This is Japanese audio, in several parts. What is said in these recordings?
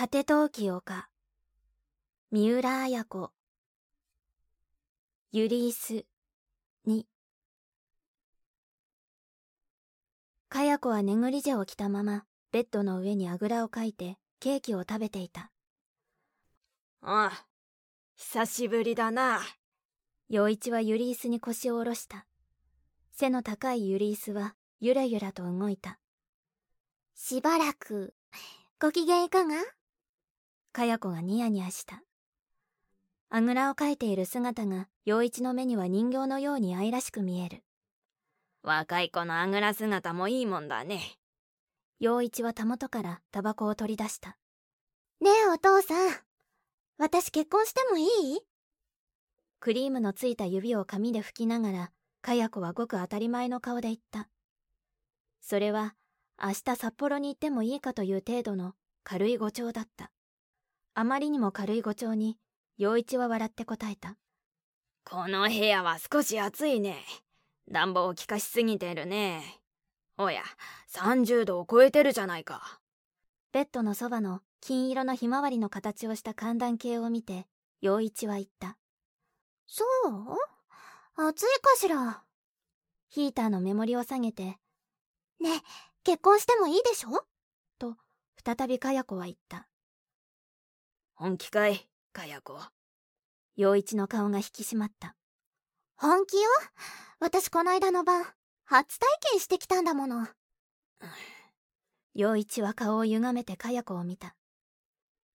果て陶器丘三浦綾子。ユリースに。かや子はネグリジェを着たままベッドの上にあぐらをかいてケーキを食べていた。ああ久しぶりだな。陽一はユリースに腰を下ろした。背の高いユリースはゆらゆらと動いた。しばらくご機嫌いかが？かや子がニヤニヤした。あぐらをかいている姿が陽一の目には人形のように愛らしく見える。若い子のあぐら姿もいいもんだね。陽一はたもとからタバコを取り出した。ねえお父さん。私結婚してもいい？クリームのついた指を髪で拭きながらかや子はごく当たり前の顔で言った。それは明日札幌に行ってもいいかという程度の軽い誤調だったあまりにも軽い誤調に陽一は笑って答えた。この部屋は少し暑いね。暖房を効かしすぎてるね。おや30度を超えてるじゃないか。ベッドのそばの金色のひまわりの形をした寒暖計を見て陽一は言った。そう？暑いかしら？ヒーターのメモリを下げてねえ結婚してもいいでしょ？と再びかや子は言った本気かいかや子。陽一の顔が引き締まった。本気よ？私この間の晩初体験してきたんだもの。陽一は顔を歪めてかや子を見た。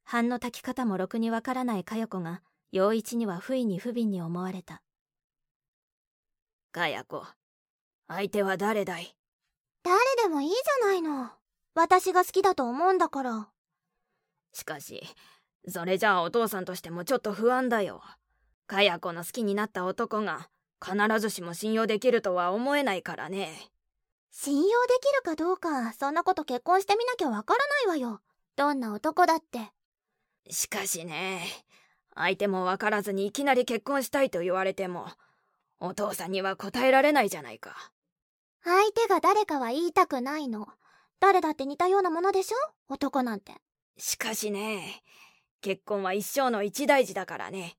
飯の炊き方もろくにわからないかや子が陽一には不意に不憫に思われた。かや子相手は誰だい？誰でもいいじゃないの。私が好きだと思うんだから。しかしそれじゃあお父さんとしてもちょっと不安だよ。かや子の好きになった男が必ずしも信用できるとは思えないからね。信用できるかどうかそんなこと結婚してみなきゃわからないわよ。どんな男だって。しかしね相手も分からずにいきなり結婚したいと言われてもお父さんには答えられないじゃないか。相手が誰かは言いたくないの。誰だって似たようなものでしょ？男なんて。しかしね結婚は一生の一大事だからね。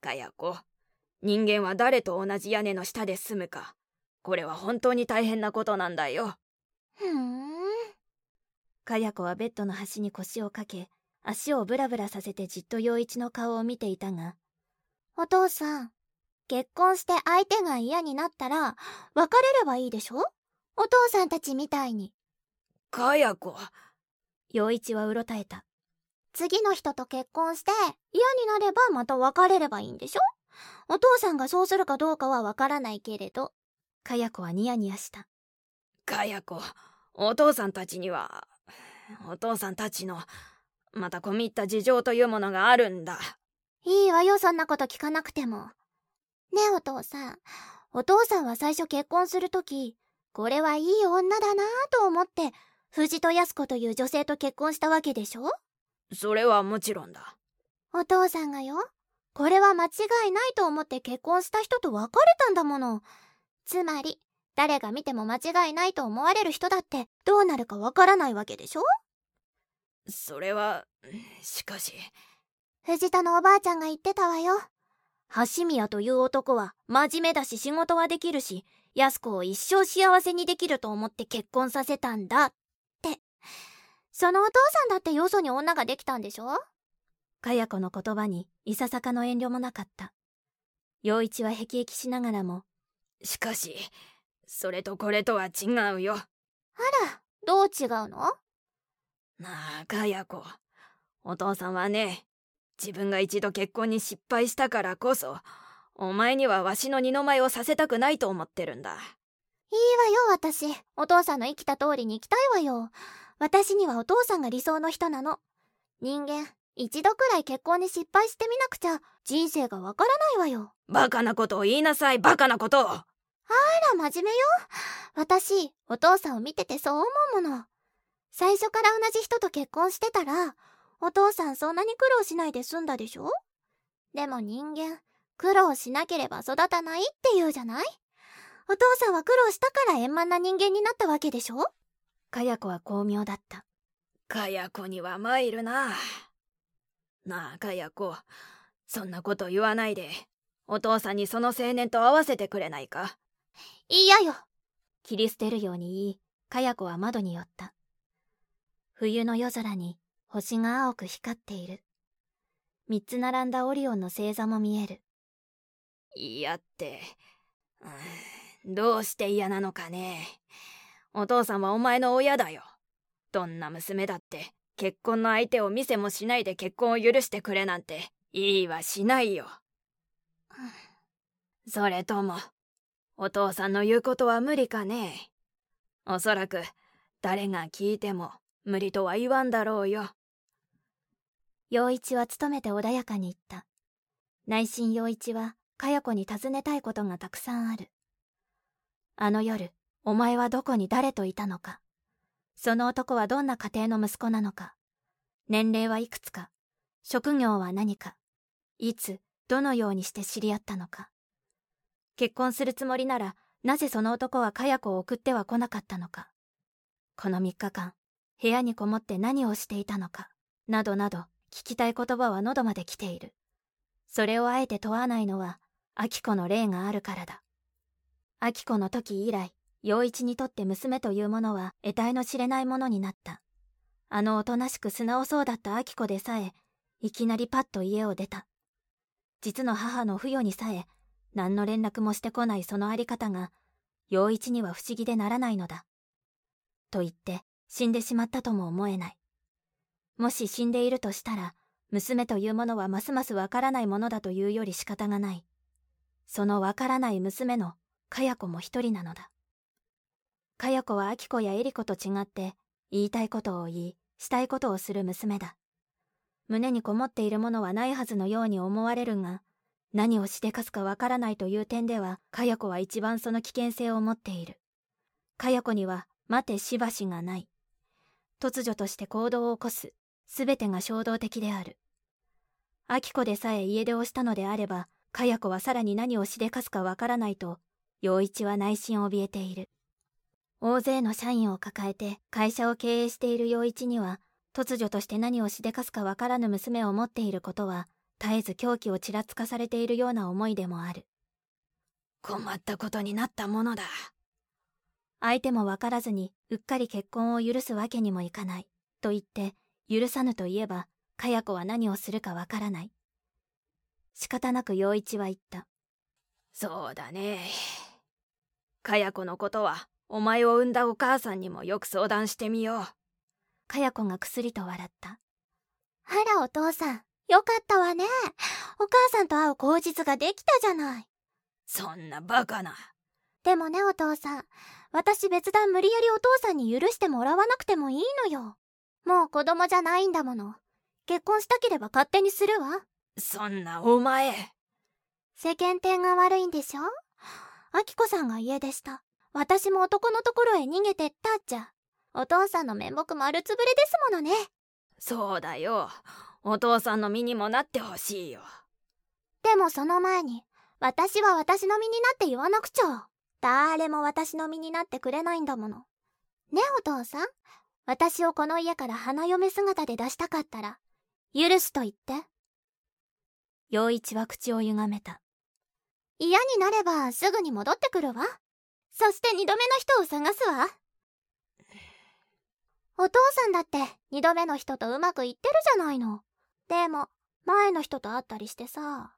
かや子人間は誰と同じ屋根の下で住むか。これは本当に大変なことなんだよ。ふーん。かや子はベッドの端に腰をかけ足をブラブラさせてじっと陽一の顔を見ていたがお父さん結婚して相手が嫌になったら別れればいいでしょ？お父さんたちみたいに。かや子。陽一はうろたえた次の人と結婚して嫌になればまた別れればいいんでしょ？お父さんがそうするかどうかはわからないけれど。かや子はニヤニヤした。かや子お父さんたちにはお父さんたちのまた込み入った事情というものがあるんだ。いいわよそんなこと聞かなくても。ねえお父さん。お父さんは最初結婚するときこれはいい女だなぁと思って藤戸康子という女性と結婚したわけでしょ？それはもちろんだ。お父さんがよこれは間違いないと思って結婚した人と別れたんだもの。つまり誰が見ても間違いないと思われる人だってどうなるかわからないわけでしょ？それはしかし。藤田のおばあちゃんが言ってたわよ。橋宮という男は真面目だし仕事はできるし安子を一生幸せにできると思って結婚させたんだってそのお父さんだってよそに女ができたんでしょ？かや子の言葉にいささかの遠慮もなかった。陽一はへきへきしながらもしかしそれとこれとは違うよ。あらどう違うの？なあかや子お父さんはね自分が一度結婚に失敗したからこそお前にはわしの二の舞をさせたくないと思ってるんだ。いいわよ私。お父さんの生きた通りに生きたいわよ私にはお父さんが理想の人なの。人間一度くらい結婚に失敗してみなくちゃ人生がわからないわよ。バカなことを言いなさいバカなこと。をあら真面目よ。私お父さんを見ててそう思うもの。最初から同じ人と結婚してたらお父さんそんなに苦労しないで済んだでしょ？でも人間苦労しなければ育たないって言うじゃない？お父さんは苦労したから円満な人間になったわけでしょ？かや子は巧妙だったかや子には参るな。なあ、かや子。そんなこと言わないで、お父さんにその青年と会わせてくれないか。嫌よ。切り捨てるように言い、かや子は窓に寄った。冬の夜空に星が青く光っている。三つ並んだオリオンの星座も見える。嫌って、うん、どうして嫌なのかね。お父さんはお前の親だよ。どんな娘だって結婚の相手を見せもしないで結婚を許してくれなんていいはしないよ。それとも、お父さんの言うことは無理かね。おそらく誰が聞いても無理とは言わんだろうよ。陽一は努めて穏やかに言った。内心陽一は、かや子に尋ねたいことがたくさんある。あの夜、お前はどこに誰といたのか。その男はどんな家庭の息子なのか。年齢はいくつか。職業は何か。いつ、どのようにして知り合ったのか。結婚するつもりなら、なぜその男はかや子を送っては来なかったのか。この3日間、部屋にこもって何をしていたのか。などなど、聞きたい言葉は喉まで来ている。それをあえて問わないのは、秋子の霊があるからだ。秋子の時以来、陽一にとって娘というものは得体の知れないものになった。あのおとなしく素直そうだった秋子でさえ、いきなりパッと家を出た。実の母の不与にさえ、何の連絡もしてこないそのあり方が、陽一には不思議でならないのだ。と言って、死んでしまったとも思えない。もし死んでいるとしたら、娘というものはますますわからないものだというより仕方がない。そのわからない娘の、かや子も一人なのだ。かや子はあき子やえり子と違って、言いたいことを言い、したいことをする娘だ。胸にこもっているものはないはずのように思われるが、何をしでかすかわからないという点では、かや子は一番その危険性を持っている。かや子には、待てしばしがない。突如として行動を起こす、すべてが衝動的である。秋子でさえ家出をしたのであれば、かや子はさらに何をしでかすかわからないと、陽一は内心を怯えている。大勢の社員を抱えて会社を経営している陽一には、突如として何をしでかすかわからぬ娘を持っていることは、絶えず狂気をちらつかされているような思いでもある。困ったことになったものだ。相手もわからずに、うっかり結婚を許すわけにもいかない、と言って、許さぬといえば、かや子は何をするかわからない。仕方なく陽一は言った。そうだね。かや子のことは、お前を産んだお母さんにもよく相談してみよう。かや子がくすりと笑った。あらお父さん、よかったわね。お母さんと会う口実ができたじゃない。そんなバカな。でもねお父さん、私別段無理やりお父さんに許してもらわなくてもいいのよ。もう子供じゃないんだもの。結婚したければ勝手にするわ。そんなお前。世間体が悪いんでしょ？あきこさんが家出した。私も男のところへ逃げてったっちゃ。お父さんの面目丸つぶれですものね。そうだよ。お父さんの身にもなってほしいよ。でもその前に、私は私の身になって言わなくちゃ。誰も私の身になってくれないんだもの。ねお父さん私をこの家から花嫁姿で出したかったら、許すと言って。陽一は口を歪めた。嫌になればすぐに戻ってくるわ。そして二度目の人を探すわ。お父さんだって二度目の人とうまくいってるじゃないの。でも、前の人と会ったりしてさ。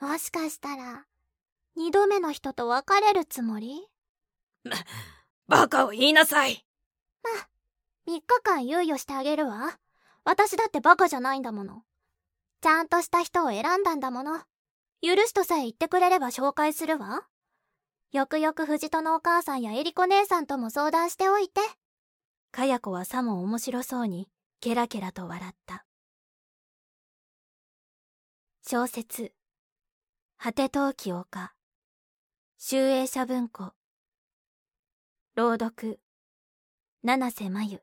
もしかしたら、二度目の人と別れるつもり？バカを言いなさいま、3日間猶予してあげるわ。私だってバカじゃないんだもの。ちゃんとした人を選んだんだもの。許すとさえ言ってくれれば紹介するわ。よくよく藤戸のお母さんやエリコ姉さんとも相談しておいて。かや子はさも面白そうに、ケラケラと笑った。小説、果て陶器丘、集英社文庫、朗読、七瀬真由